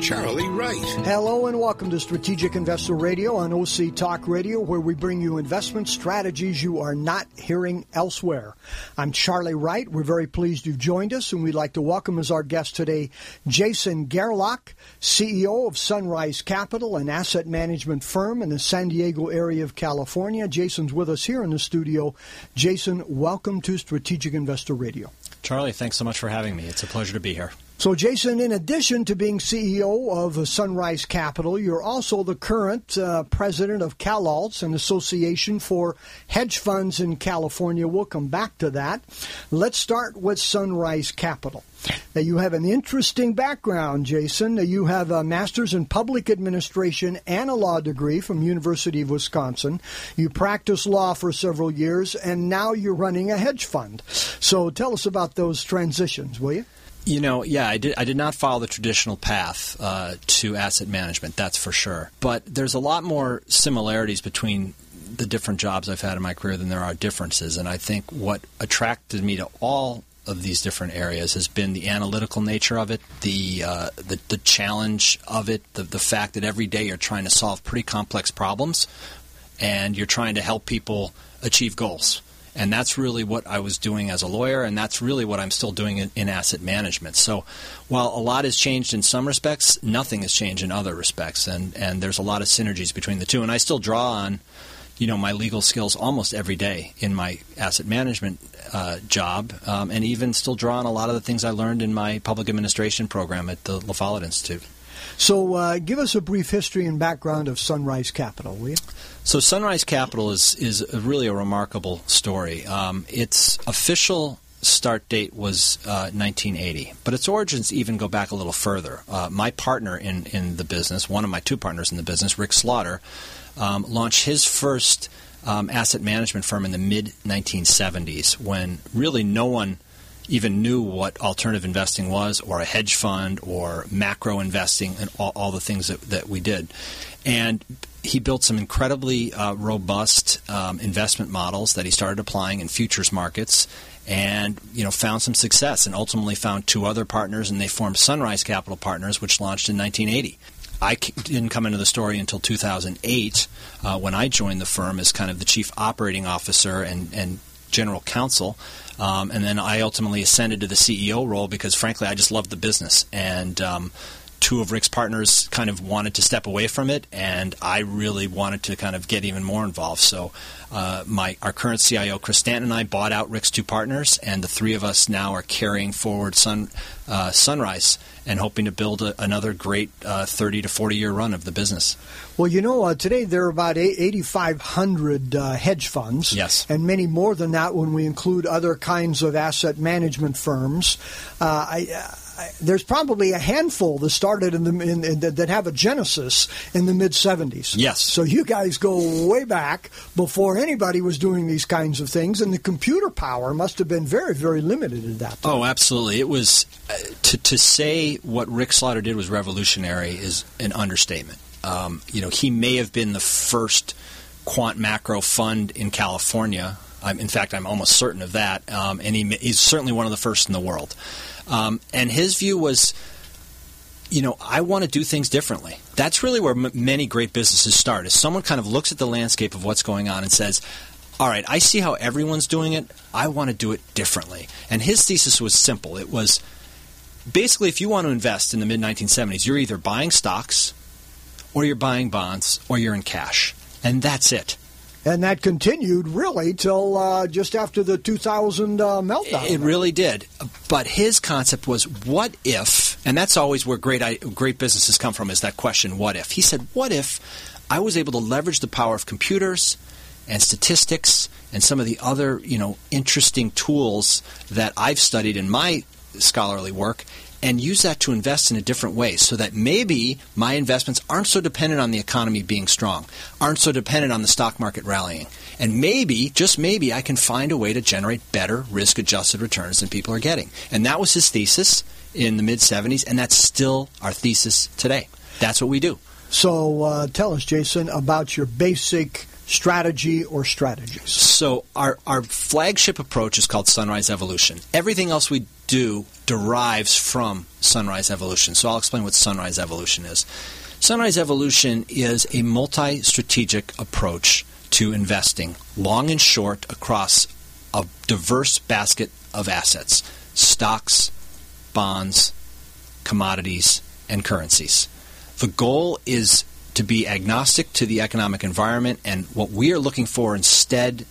Charlie Wright. Hello and welcome to Strategic Investor Radio on OC Talk Radio, where we bring you investment strategies you are not hearing elsewhere. I'm Charlie Wright. We're very pleased you've joined us, and we'd like to welcome as our guest today Jason Gerlach, CEO of Sunrise Capital, an asset management firm in the San Diego area of California. Jason's with us here in the studio. Jason, welcome to Strategic Investor Radio. Charlie, thanks so much for having me. It's a pleasure to be here. So, Jason, in addition to being CEO of Sunrise Capital, you're also the current uh, president of CalAlts, an association for hedge funds in California. We'll come back to that. Let's start with Sunrise Capital. Now, you have an interesting background, Jason. You have a master's in public administration and a law degree from University of Wisconsin. You practiced law for several years, and now you're running a hedge fund. So, tell us about those transitions, will you? You know, yeah, I did. I did not follow the traditional path uh, to asset management. That's for sure. But there's a lot more similarities between the different jobs I've had in my career than there are differences. And I think what attracted me to all of these different areas has been the analytical nature of it, the uh, the, the, challenge of it, the, the fact that every day you're trying to solve pretty complex problems, and you're trying to help people achieve goals. And that's really what I was doing as a lawyer, and that's really what I'm still doing in, in, asset management. So while a lot has changed in some respects, nothing has changed in other respects, and, and there's a lot of synergies between the two. And I still draw on, you know, my legal skills almost every day in my asset management uh, job, um, and even still draw on a lot of the things I learned in my public administration program at the La Follette Institute. So, uh, give us a brief history and background of Sunrise Capital, will you? So, Sunrise Capital is is a really a remarkable story. Um, its official start date was uh, 1980, but its origins even go back a little further. Uh, my partner in in the business, one of my two partners in the business, Rick Slaughter, um, launched his first um, asset management firm in the mid 1970s when really no one even knew what alternative investing was, or a hedge fund, or macro investing, and all, all the things that, that we did. And he built some incredibly uh, robust um, investment models that he started applying in futures markets and you know found some success and ultimately found two other partners and they formed Sunrise Capital Partners which launched in 1980. I didn't come into the story until 2008 uh, when I joined the firm as kind of the chief operating officer and, and general counsel. Um, and then I ultimately ascended to the CEO role because, frankly, I just loved the business. And um, two of Rick's partners kind of wanted to step away from it, and I really wanted to kind of get even more involved. So, uh, my our current CIO, Chris Stanton, and I bought out Rick's two partners, and the three of us now are carrying forward Sun uh, Sunrise and hoping to build a, another great uh, 30 to 40 year run of the business. Well, you know, uh, today there are about 8,500 uh, hedge funds. Yes. And many more than that when we include other kinds of asset management firms. Uh, I, there's probably a handful that started in the in, in, that have a genesis in the mid 70s. Yes. So you guys go way back before anybody was doing these kinds of things, and the computer power must have been very very limited at that time. Oh, absolutely. It was uh, to to say what Rick Slaughter did was revolutionary is an understatement. Um, you know, he may have been the first quant macro fund in California. I'm, in fact, I'm almost certain of that. Um, and he, he's certainly one of the first in the world. Um, and his view was, you know, I want to do things differently. That's really where m- many great businesses start. Is someone kind of looks at the landscape of what's going on and says, all right, I see how everyone's doing it. I want to do it differently. And his thesis was simple. It was basically if you want to invest in the mid 1970s, you're either buying stocks, or you're buying bonds, or you're in cash. And that's it. And that continued really till uh, just after the 2000 uh, meltdown. It really did. But his concept was, what if? And that's always where great great businesses come from. Is that question, what if? He said, what if I was able to leverage the power of computers and statistics and some of the other you know interesting tools that I've studied in my scholarly work and use that to invest in a different way so that maybe my investments aren't so dependent on the economy being strong, aren't so dependent on the stock market rallying. And maybe, just maybe, I can find a way to generate better risk adjusted returns than people are getting. And that was his thesis in the mid 70s, and that's still our thesis today. That's what we do. So uh, tell us, Jason, about your basic strategy or strategies. So our, our flagship approach is called Sunrise Evolution. Everything else we do derives from Sunrise Evolution. So I'll explain what Sunrise Evolution is. Sunrise Evolution is a multi strategic approach to investing, long and short, across a diverse basket of assets stocks, bonds, commodities, and currencies. The goal is to be agnostic to the economic environment, and what we are looking for instead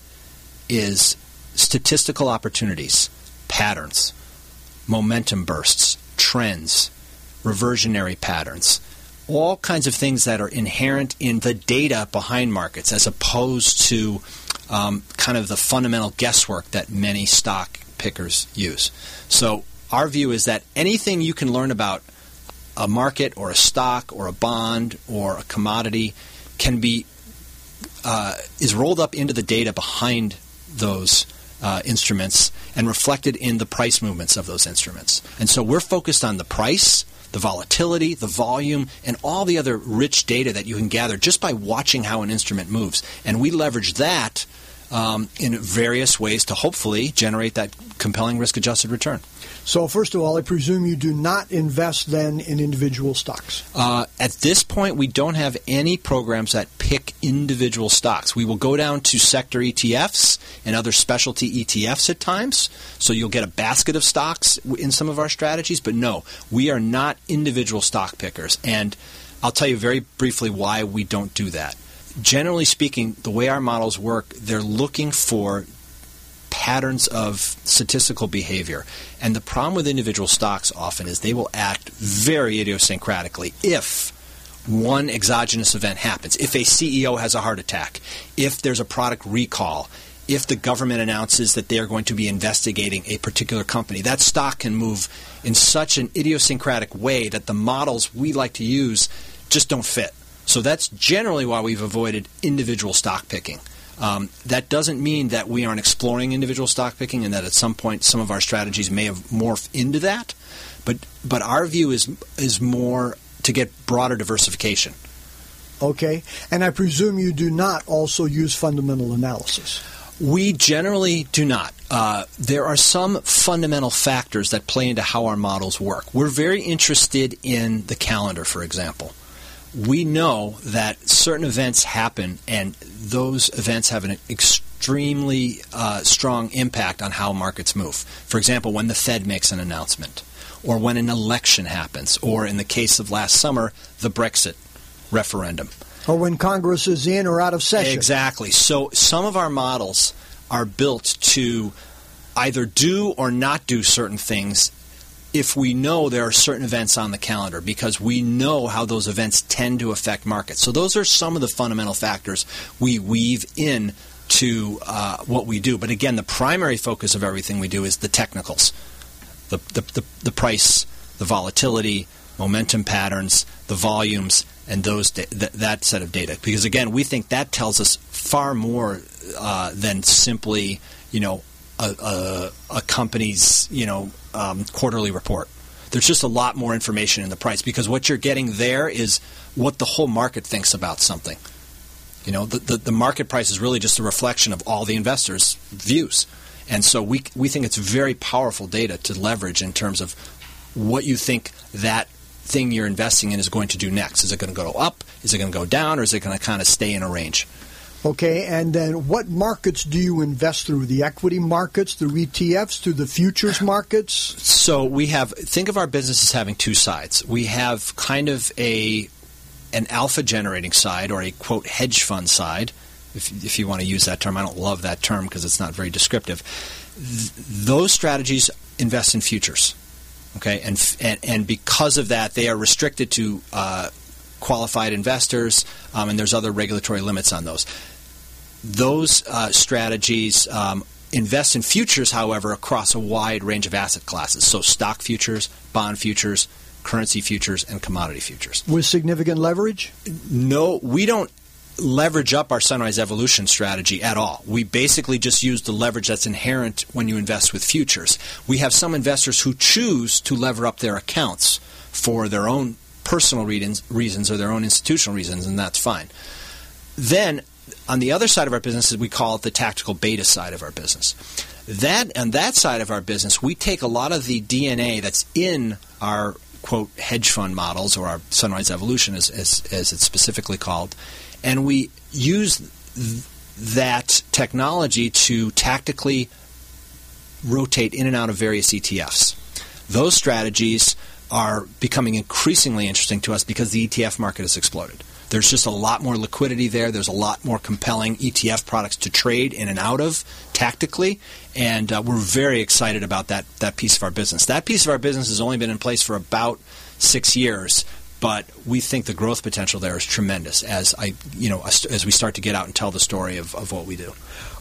is statistical opportunities, patterns, momentum bursts, trends, reversionary patterns, all kinds of things that are inherent in the data behind markets as opposed to um, kind of the fundamental guesswork that many stock pickers use. So, our view is that anything you can learn about a market or a stock or a bond or a commodity can be uh, is rolled up into the data behind those uh, instruments and reflected in the price movements of those instruments. And so we're focused on the price, the volatility, the volume, and all the other rich data that you can gather just by watching how an instrument moves. And we leverage that um, in various ways to hopefully generate that compelling risk adjusted return. So, first of all, I presume you do not invest then in individual stocks. Uh, at this point, we don't have any programs that pick individual stocks. We will go down to sector ETFs and other specialty ETFs at times. So, you'll get a basket of stocks in some of our strategies. But no, we are not individual stock pickers. And I'll tell you very briefly why we don't do that generally speaking, the way our models work, they're looking for patterns of statistical behavior. And the problem with individual stocks often is they will act very idiosyncratically if one exogenous event happens. If a CEO has a heart attack, if there's a product recall, if the government announces that they are going to be investigating a particular company, that stock can move in such an idiosyncratic way that the models we like to use just don't fit. So that's generally why we've avoided individual stock picking. Um, that doesn't mean that we aren't exploring individual stock picking and that at some point some of our strategies may have morphed into that. But but our view is is more to get broader diversification. Okay, and I presume you do not also use fundamental analysis. We generally do not. Uh, there are some fundamental factors that play into how our models work. We're very interested in the calendar, for example we know that certain events happen, and those events have an extremely uh, strong impact on how markets move. For example, when the Fed makes an announcement, or when an election happens, or in the case of last summer, the Brexit referendum. Or when Congress is in or out of session. Exactly. So some of our models are built to either do or not do certain things if we know there are certain events on the calendar because we know how those events tend to affect markets. So those are some of the fundamental factors we weave in to uh, what we do. But again, the primary focus of everything we do is the technicals, the, the, the, the price, the volatility, momentum patterns, the volumes, and those da- th- that set of data. Because again, we think that tells us far more uh, than simply, you know, a, a, a company's you know um, quarterly report. There's just a lot more information in the price because what you're getting there is what the whole market thinks about something. You know, the, the, the market price is really just a reflection of all the investors' views. And so we, we think it's very powerful data to leverage in terms of what you think that thing you're investing in is going to do next. Is it going to go up? Is it going to go down? Or is it going to kind of stay in a range? Okay, and then what markets do you invest through? The equity markets, through ETFs, through the futures markets? So we have think of our business as having two sides. We have kind of a an alpha generating side or a quote hedge fund side, if, if you want to use that term. I don't love that term because it's not very descriptive. Th- those strategies invest in futures. Okay, and, and and because of that, they are restricted to uh, qualified investors, um, and there's other regulatory limits on those. Those uh, strategies um, invest in futures, however, across a wide range of asset classes. So stock futures, bond futures, currency futures, and commodity futures. With significant leverage? No, we don't leverage up our Sunrise Evolution strategy at all. We basically just use the leverage that's inherent when you invest with futures. We have some investors who choose to lever up their accounts for their own personal reasons or their own institutional reasons, and that's fine. Then, on the other side of our business, we call it the tactical beta side of our business. That on that side of our business, we take a lot of the DNA that's in our quote hedge fund models or our Sunrise Evolution, as, as, as it's specifically called, and we use th- that technology to tactically rotate in and out of various ETFs. Those strategies are becoming increasingly interesting to us because the ETF market has exploded. There's just a lot more liquidity there. There's a lot more compelling ETF products to trade in and out of tactically, and uh, we're very excited about that that piece of our business. That piece of our business has only been in place for about six years, but we think the growth potential there is tremendous as I, you know, as we start to get out and tell the story of, of what we do.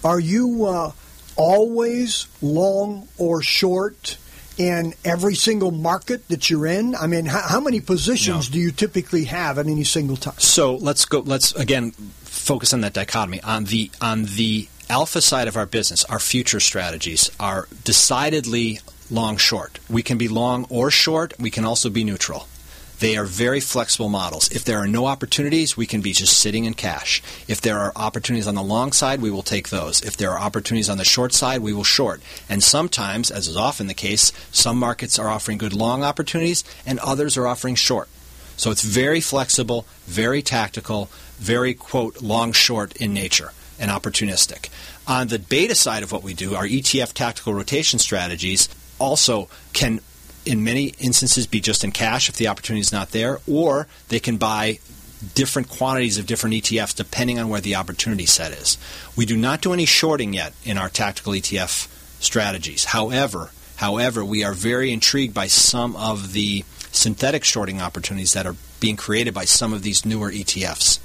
Are you uh, always long or short? In every single market that you're in? I mean, how, how many positions no. do you typically have at any single time? So let's go. Let's again focus on that dichotomy on the on the alpha side of our business. Our future strategies are decidedly long short. We can be long or short. We can also be neutral. They are very flexible models. If there are no opportunities, we can be just sitting in cash. If there are opportunities on the long side, we will take those. If there are opportunities on the short side, we will short. And sometimes, as is often the case, some markets are offering good long opportunities and others are offering short. So it's very flexible, very tactical, very, quote, long short in nature and opportunistic. On the beta side of what we do, our ETF tactical rotation strategies also can in many instances be just in cash if the opportunity is not there, or they can buy different quantities of different ETFs depending on where the opportunity set is. We do not do any shorting yet in our tactical ETF strategies. However, however, we are very intrigued by some of the synthetic shorting opportunities that are being created by some of these newer ETFs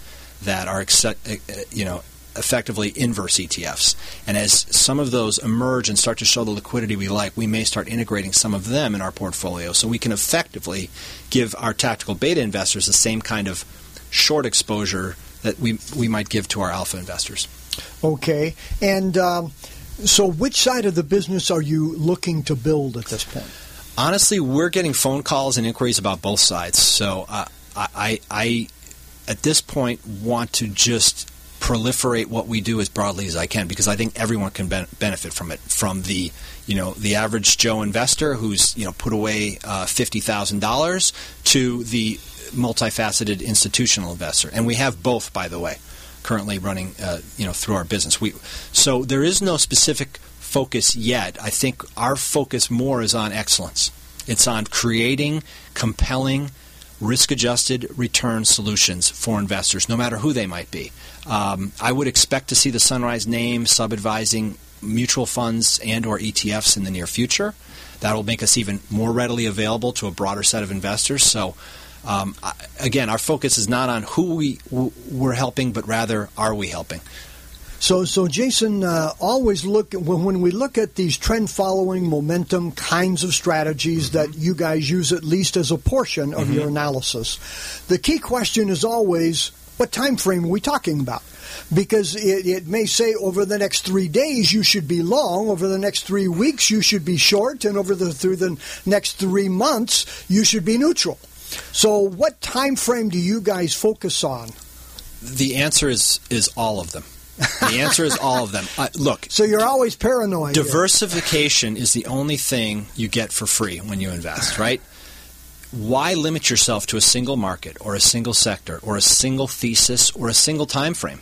that are uh, uh, you know effectively inverse ETFs. And as some of those emerge and start to show the liquidity we like, we may start integrating some of them in our portfolio so we can effectively give our tactical beta investors the same kind of short exposure that we, we might give to our alpha investors. Okay. And um, so, which side of the business are you looking to build at this point? Honestly, we're getting phone calls and inquiries about both sides. So, uh, I, I, at this point, want to just proliferate what we do as broadly as I can because I think everyone can ben- benefit from it. From the you know the average Joe investor who's you know put away uh, fifty thousand dollars to the multifaceted institutional investor, and we have both, by the way, currently running uh, you know through our business. We so there is no specific focus yet. I think our focus more is on excellence. It's on creating compelling risk adjusted return solutions for investors, no matter who they might be. Um, I would expect to see the Sunrise name sub advising mutual funds and or ETFs in the near future. That will make us even more readily available to a broader set of investors. So, um, again, our focus is not on who we we're helping, but rather are we helping. So, so Jason, uh, always look when, when we look at these trend following momentum kinds of strategies mm-hmm. that you guys use at least as a portion of mm-hmm. your analysis. The key question is always what time frame are we talking about? Because it, it, may say over the next three days you should be long, over the next three weeks you should be short, and over the through the next three months you should be neutral. So, what time frame do you guys focus on? The answer is is all of them. The answer is all of them. Uh, look. So you're always paranoid. Diversification is the only thing you get for free when you invest, right? Why limit yourself to a single market or a single sector or a single thesis or a single time frame?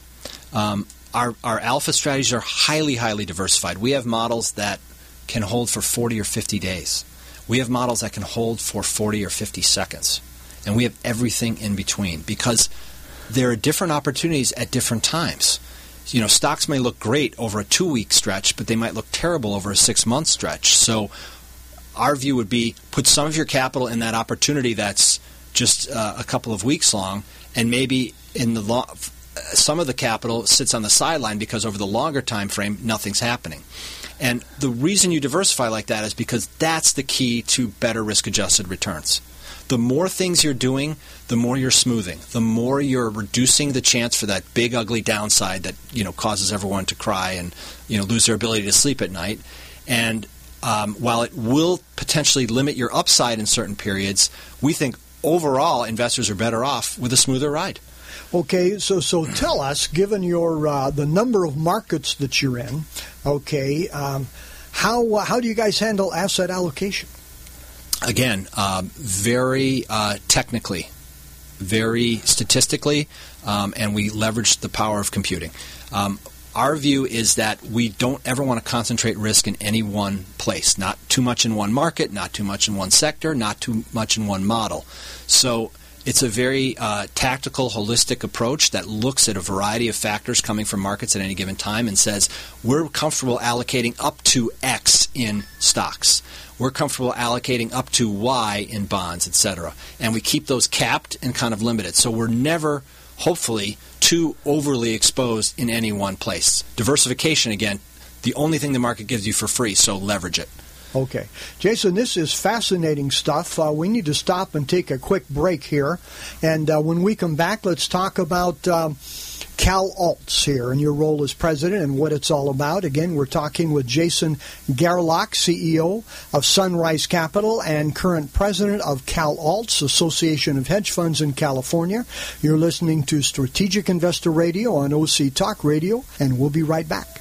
Um, our, our alpha strategies are highly, highly diversified. We have models that can hold for 40 or 50 days. We have models that can hold for 40 or 50 seconds. And we have everything in between because there are different opportunities at different times you know, stocks may look great over a two week stretch, but they might look terrible over a six month stretch. So, our view would be put some of your capital in that opportunity that's just uh, a couple of weeks long, and maybe in the long, some of the capital sits on the sideline because over the longer time frame, nothing's happening. And the reason you diversify like that is because that's the key to better risk adjusted returns. The more things you're doing, the more you're smoothing. The more you're reducing the chance for that big ugly downside that you know causes everyone to cry and you know lose their ability to sleep at night. And um, while it will potentially limit your upside in certain periods, we think overall investors are better off with a smoother ride. Okay, so so tell us, given your uh, the number of markets that you're in, okay, um, how uh, how do you guys handle asset allocation? Again, um, very uh, technically, very statistically, um, and we leverage the power of computing. Um, our view is that we don't ever want to concentrate risk in any one place. Not too much in one market, not too much in one sector, not too much in one model. So it's a very uh, tactical, holistic approach that looks at a variety of factors coming from markets at any given time and says we're comfortable allocating up to X in stocks. We're comfortable allocating up to Y in bonds, etc. And we keep those capped and kind of limited. So we're never, hopefully, too overly exposed in any one place. Diversification, again, the only thing the market gives you for free, so leverage it. Okay. Jason, this is fascinating stuff. Uh, we need to stop and take a quick break here. And uh, when we come back, let's talk about um, Cal Alts here and your role as president and what it's all about. Again, we're talking with Jason Gerlach, CEO of Sunrise Capital and current president of Cal Alts, Association of Hedge Funds in California. You're listening to Strategic Investor Radio on OC Talk Radio, and we'll be right back.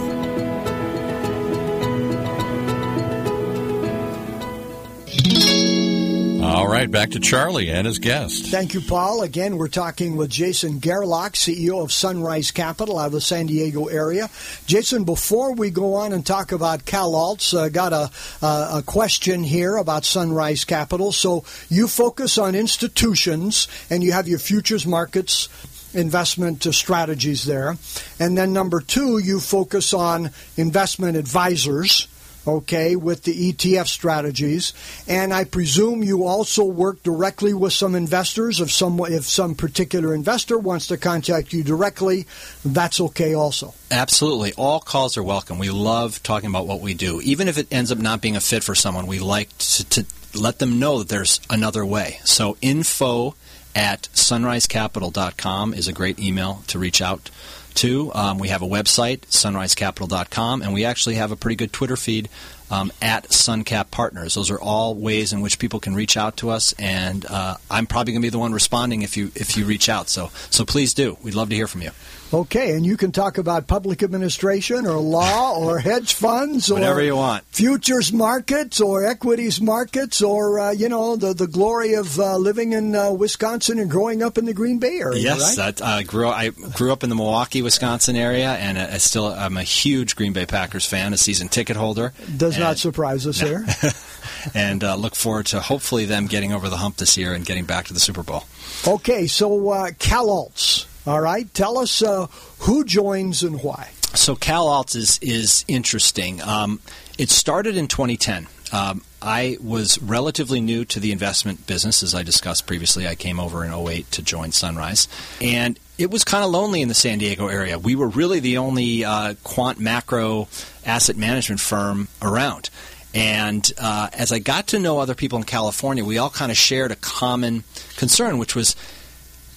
right, back to Charlie and his guest. Thank you, Paul. Again, we're talking with Jason Gerlach, CEO of Sunrise Capital out of the San Diego area. Jason, before we go on and talk about Cal Alts, uh, got a, uh, a question here about Sunrise Capital. So you focus on institutions and you have your futures markets investment strategies there. And then number two, you focus on investment advisors okay, with the ETF strategies. And I presume you also work directly with some investors. If some if some particular investor wants to contact you directly, that's okay also. Absolutely. All calls are welcome. We love talking about what we do. Even if it ends up not being a fit for someone, we like to, to let them know that there's another way. So info at sunrisecapital.com is a great email to reach out to. Um, we have a website, sunrisecapital.com, and we actually have a pretty good Twitter feed um, at Suncap Partners. Those are all ways in which people can reach out to us, and uh, I'm probably going to be the one responding if you if you reach out. So so please do. We'd love to hear from you. Okay, and you can talk about public administration or law or hedge funds or whatever you want, futures markets or equities markets or uh, you know the the glory of uh, living in uh, Wisconsin and growing up in the Green Bay area. Yes, right? I grew I grew up in the Milwaukee, Wisconsin area, and I still I'm a huge Green Bay Packers fan, a season ticket holder. Does and, not surprise us here. and uh, look forward to hopefully them getting over the hump this year and getting back to the Super Bowl. Okay, so uh, Cal Alts. All right, tell us uh, who joins and why. So Cal Alts is is interesting. Um, it started in 2010. Um, I was relatively new to the investment business, as I discussed previously. I came over in 08 to join Sunrise, and it was kind of lonely in the San Diego area. We were really the only uh, quant macro asset management firm around. And uh, as I got to know other people in California, we all kind of shared a common concern, which was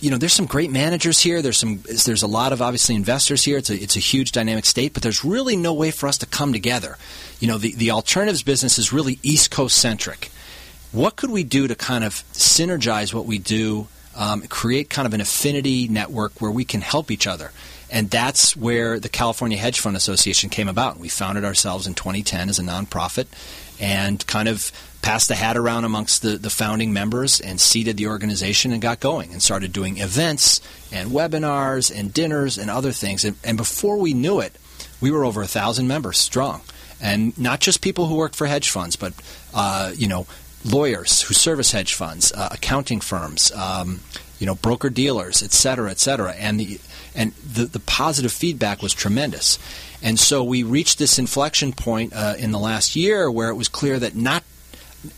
you know, there's some great managers here. There's some. There's a lot of obviously investors here. It's a it's a huge dynamic state, but there's really no way for us to come together. You know, the the alternatives business is really East Coast centric. What could we do to kind of synergize what we do, um, create kind of an affinity network where we can help each other? And that's where the California Hedge Fund Association came about. We founded ourselves in 2010 as a nonprofit and kind of passed the hat around amongst the, the founding members and seeded the organization and got going and started doing events and webinars and dinners and other things. And, and before we knew it, we were over a thousand members strong. And not just people who worked for hedge funds, but uh, you know, lawyers who service hedge funds, uh, accounting firms, um, you know, broker dealers, et cetera, et cetera. And the and the, the positive feedback was tremendous. And so we reached this inflection point uh, in the last year where it was clear that not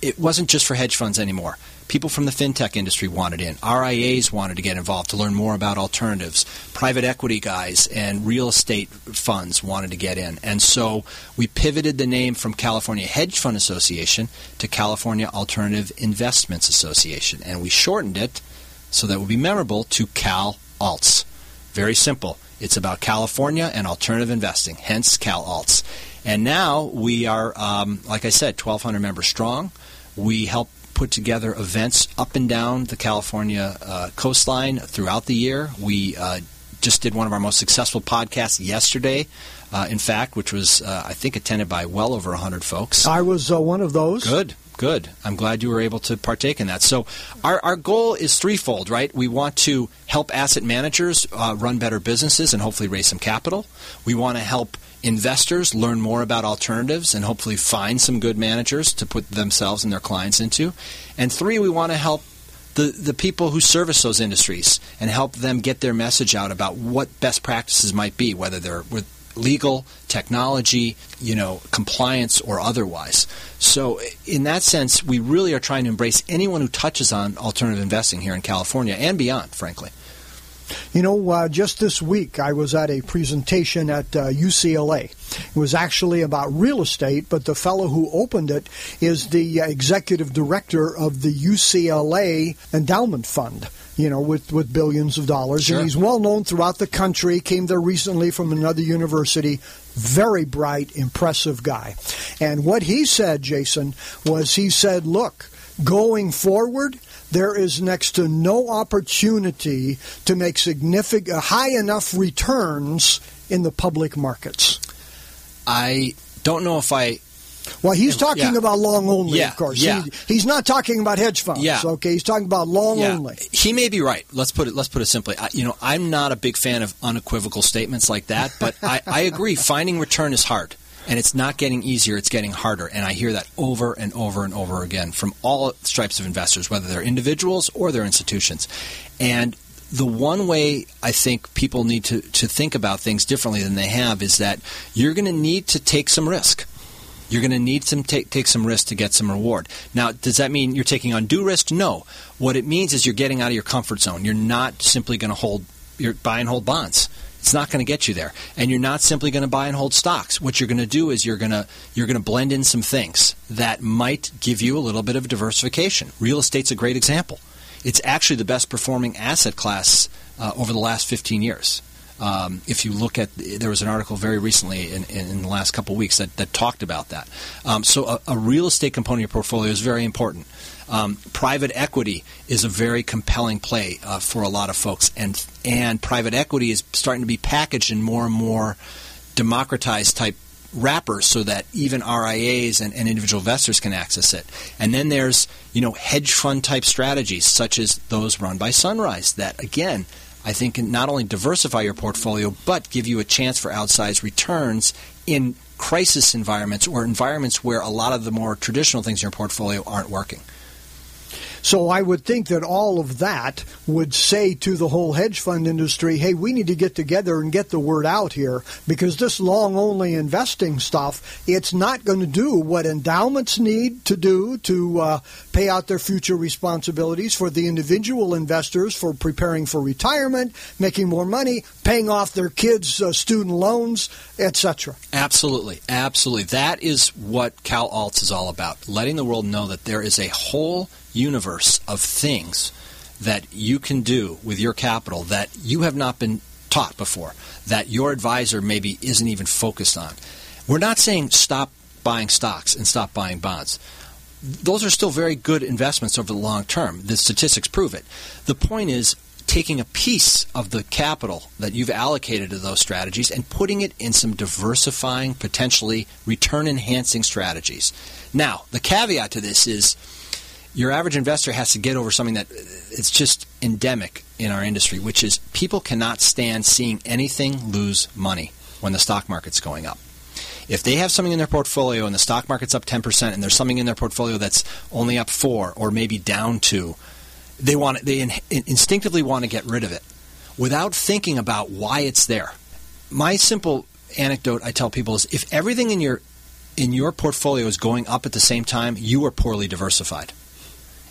it wasn't just for hedge funds anymore. People from the fintech industry wanted in. RIAs wanted to get involved to learn more about alternatives. Private equity guys and real estate funds wanted to get in. And so we pivoted the name from California Hedge Fund Association to California Alternative Investments Association. And we shortened it so that it would be memorable to Cal Alts. Very simple. It's about California and alternative investing, hence Cal Alts. And now we are, um, like I said, 1,200 members strong. We help put together events up and down the California uh, coastline throughout the year. We uh, just did one of our most successful podcasts yesterday, uh, in fact, which was, uh, I think, attended by well over 100 folks. I was uh, one of those. Good. Good. I'm glad you were able to partake in that. So, our, our goal is threefold, right? We want to help asset managers uh, run better businesses and hopefully raise some capital. We want to help investors learn more about alternatives and hopefully find some good managers to put themselves and their clients into. And three, we want to help the, the people who service those industries and help them get their message out about what best practices might be, whether they're with legal, technology, you know, compliance or otherwise. So in that sense, we really are trying to embrace anyone who touches on alternative investing here in California and beyond, frankly. You know, uh, just this week I was at a presentation at uh, UCLA. It was actually about real estate, but the fellow who opened it is the uh, executive director of the UCLA Endowment Fund you know, with, with billions of dollars. Sure. And he's well known throughout the country, came there recently from another university. Very bright, impressive guy. And what he said, Jason, was he said, look, going forward, there is next to no opportunity to make significant, uh, high enough returns in the public markets. I don't know if I well, he's talking yeah. about long only, yeah, of course. Yeah. He, he's not talking about hedge funds. Yeah. Okay, he's talking about long yeah. only. He may be right. Let's put it. Let's put it simply. I, you know, I'm not a big fan of unequivocal statements like that, but I, I agree. Finding return is hard. And it's not getting easier, it's getting harder. And I hear that over and over and over again from all stripes of investors, whether they're individuals or they're institutions. And the one way I think people need to, to think about things differently than they have is that you're going to need to take some risk. You're going to need to take, take some risk to get some reward. Now, does that mean you're taking undue risk? No. What it means is you're getting out of your comfort zone. You're not simply going to hold, you're buy and hold bonds. It's not going to get you there. And you're not simply going to buy and hold stocks. What you're going to do is you're going to you're going to blend in some things that might give you a little bit of diversification. Real estate's a great example. It's actually the best performing asset class uh, over the last 15 years. Um, if you look at, there was an article very recently in, in, the last couple of weeks that, that talked about that. Um, so a, a, real estate component of your portfolio is very important. Um, private equity is a very compelling play uh, for a lot of folks, and and private equity is starting to be packaged in more and more democratized type wrappers so that even RIAs and, and, individual investors can access it. And then there's you know hedge fund type strategies such as those run by Sunrise that again I think can not only diversify your portfolio but give you a chance for outsized returns in crisis environments or environments where a lot of the more traditional things in your portfolio aren't working. So I would think that all of that would say to the whole hedge fund industry, hey, we need to get together and get the word out here because this long only investing stuff, it's not going to do what endowments need to do to uh, pay out their future responsibilities for the individual investors for preparing for retirement, making more money, paying off their kids' uh, student loans, etc. Absolutely. Absolutely. That is what Cal Alts is all about, letting the world know that there is a whole universe of things that you can do with your capital that you have not been taught before, that your advisor maybe isn't even focused on. We're not saying stop buying stocks and stop buying bonds. Those are still very good investments over the long term. The statistics prove it. The point is, taking a piece of the capital that you've allocated to those strategies and putting it in some diversifying, potentially return enhancing strategies. Now, the caveat to this is your average investor has to get over something that uh, it's just endemic in our industry, which is people cannot stand seeing anything lose money when the stock market's going up. If they have something in their portfolio and the stock market's up 10% and there's something in their portfolio that's only up 4 or maybe down 2, they want they in, instinctively want to get rid of it without thinking about why it's there. My simple anecdote I tell people is if everything in your in your portfolio is going up at the same time, you are poorly diversified.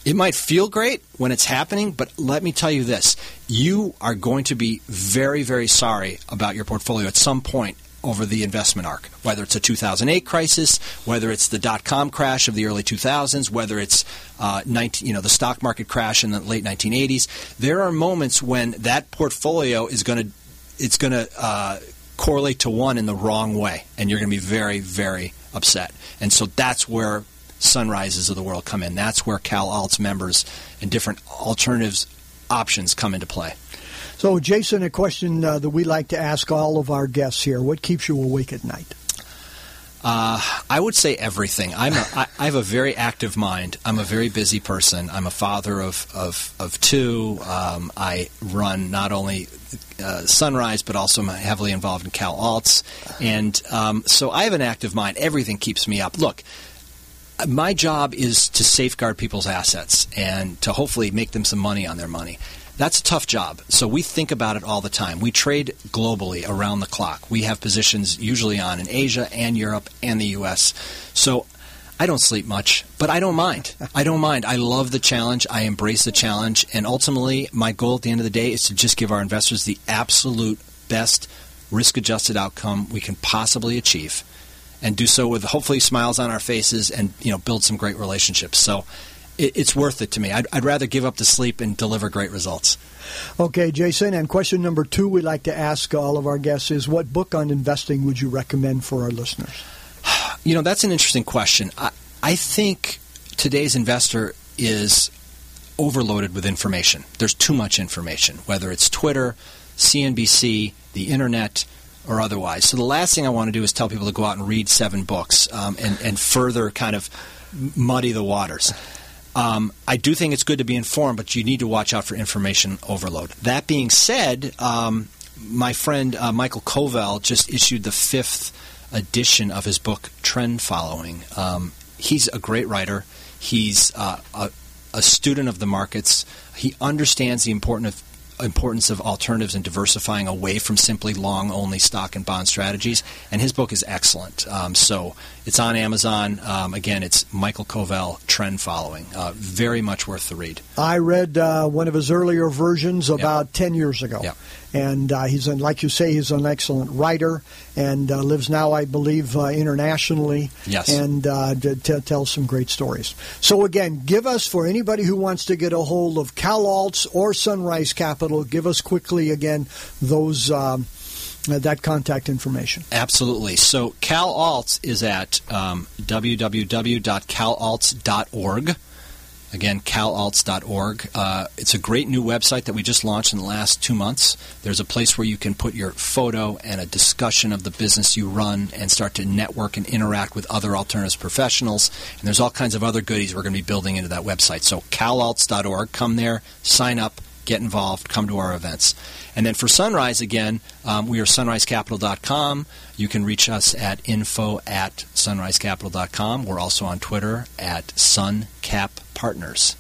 It might feel great when it's happening, but let me tell you this. You are going to be very, very sorry about your portfolio at some point over the investment arc, whether it's a 2008 crisis, whether it's the dot com crash of the early 2000s, whether it's uh, 19, you know the stock market crash in the late 1980s. There are moments when that portfolio is going to it's going to uh, correlate to one in the wrong way, and you're going to be very very upset. And so that's where sunrises of the world come in. That's where Cal Alts members and different alternatives options come into play. So, Jason, a question uh, that we like to ask all of our guests here: What keeps you awake at night? Uh, I would say everything. I'm a, I, I have a very active mind. I'm a very busy person. I'm a father of of, of two. Um, I run not only uh, Sunrise, but also I'm heavily involved in Cal Alts, and um, so I have an active mind. Everything keeps me up. Look, my job is to safeguard people's assets and to hopefully make them some money on their money. That's a tough job. So we think about it all the time. We trade globally around the clock. We have positions usually on in Asia and Europe and the U.S. So I don't sleep much, but I don't mind. I don't mind. I love the challenge. I embrace the challenge. And ultimately, my goal at the end of the day is to just give our investors the absolute best risk adjusted outcome we can possibly achieve and do so with hopefully smiles on our faces and you know build some great relationships. So it, it's worth it to me. I'd, I'd rather give up the sleep and deliver great results. Okay, Jason. And question number two we'd like to ask all of our guests is what book on investing would you recommend for our listeners? You know, that's an interesting question. I, I think today's investor is overloaded with information. There's too much information, whether it's Twitter, CNBC, the internet, or otherwise. So the last thing I want to do is tell people to go out and read seven books um, and, and further kind of muddy the waters. Um, I do think it's good to be informed, but you need to watch out for information overload. That being said, um, my friend uh, Michael Covel just issued the fifth edition of his book Trend Following. Um, he's a great writer. He's uh, a, a, student of the markets. He understands the importance of importance of alternatives and diversifying away from simply long only stock and bond strategies. And his book is excellent. Um, so it's on Amazon. Um, again, it's Michael Covel, Trend Following. Uh, very much worth the read. I read uh, one of his earlier versions about 10 years ago. And uh, he's, an, like you say, he's an excellent writer and uh, lives now, I believe, uh, internationally. Yes. And uh, t- tells some great stories. So, again, give us, for anybody who wants to get a hold of Cal Alts or Sunrise Capital, give us quickly again those. Um, uh, that contact information. Absolutely. So Cal Alts is at um, www.calalts.org. Again, calalts.org. Uh, it's a great new website that we just launched in the last two months. There's a place where you can put your photo and a discussion of the business you run and start to network and interact with other alternatives professionals. And there's all kinds of other goodies we're going to be building into that website. So calalts.org. Come there, sign up, get involved, come to our events. And then for Sunrise, again, um, we are sunrisecapital.com. You can reach us at info at sunrisecapital.com. We're also on Twitter at suncappartners.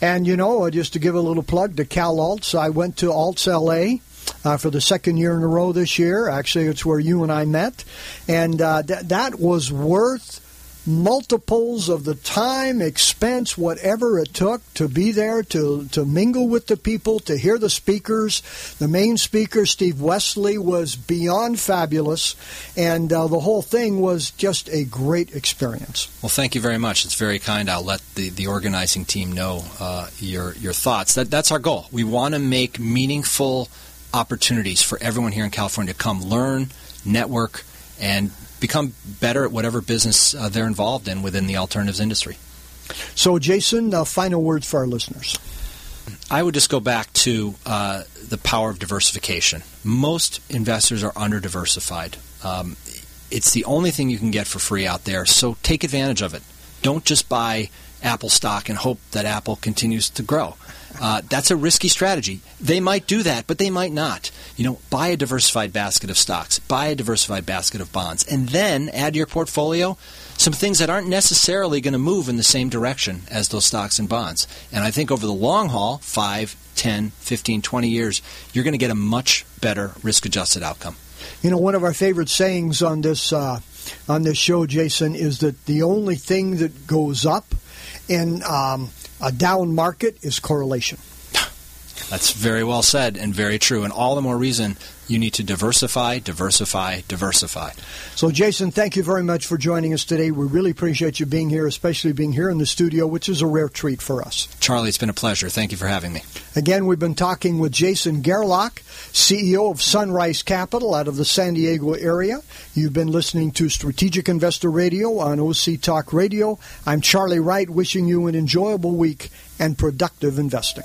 And, you know, uh, just to give a little plug to Cal Alts, I went to Alts LA. Uh, for the second year in a row this year. Actually, it's where you and I met. And uh, th- that was worth multiples of the time, expense, whatever it took to be there, to, to mingle with the people, to hear the speakers. The main speaker, Steve Westly, was beyond fabulous, and uh, the whole thing was just a great experience. Well, thank you very much. It's very kind. I'll let the, the organizing team know uh, your, your thoughts. That, that's our goal. We want to make meaningful opportunities for everyone here in California to come learn, network, and become better at whatever business uh, they're involved in within the alternatives industry. So, Jason, uh, final words for our listeners. I would just go back to uh, the power of diversification. Most investors are under diversified. Um, it's the only thing you can get for free out there, so take advantage of it. Don't just buy Apple stock and hope that Apple continues to grow. Uh, that's a risky strategy. They might do that, but they might not. You know, buy a diversified basket of stocks, buy a diversified basket of bonds, and then add to your portfolio some things that aren't necessarily going to move in the same direction as those stocks and bonds. And I think over the long haul, 5, 10, 15, 20 years, you're going to get a much better risk adjusted outcome. You know, one of our favorite sayings on this uh, on this show, Jason, is that the only thing that goes up in um, a down market is correlation. That's very well said and very true, and all the more reason you need to diversify, diversify, diversify. So, Jason, thank you very much for joining us today. We really appreciate you being here, especially being here in the studio, which is a rare treat for us. Charlie, it's been a pleasure. Thank you for having me. Again, we've been talking with Jason Gerlach, CEO of Sunrise Capital out of the San Diego area. You've been listening to Strategic Investor Radio on OC Talk Radio. I'm Charlie Wright, wishing you an enjoyable week and productive investing.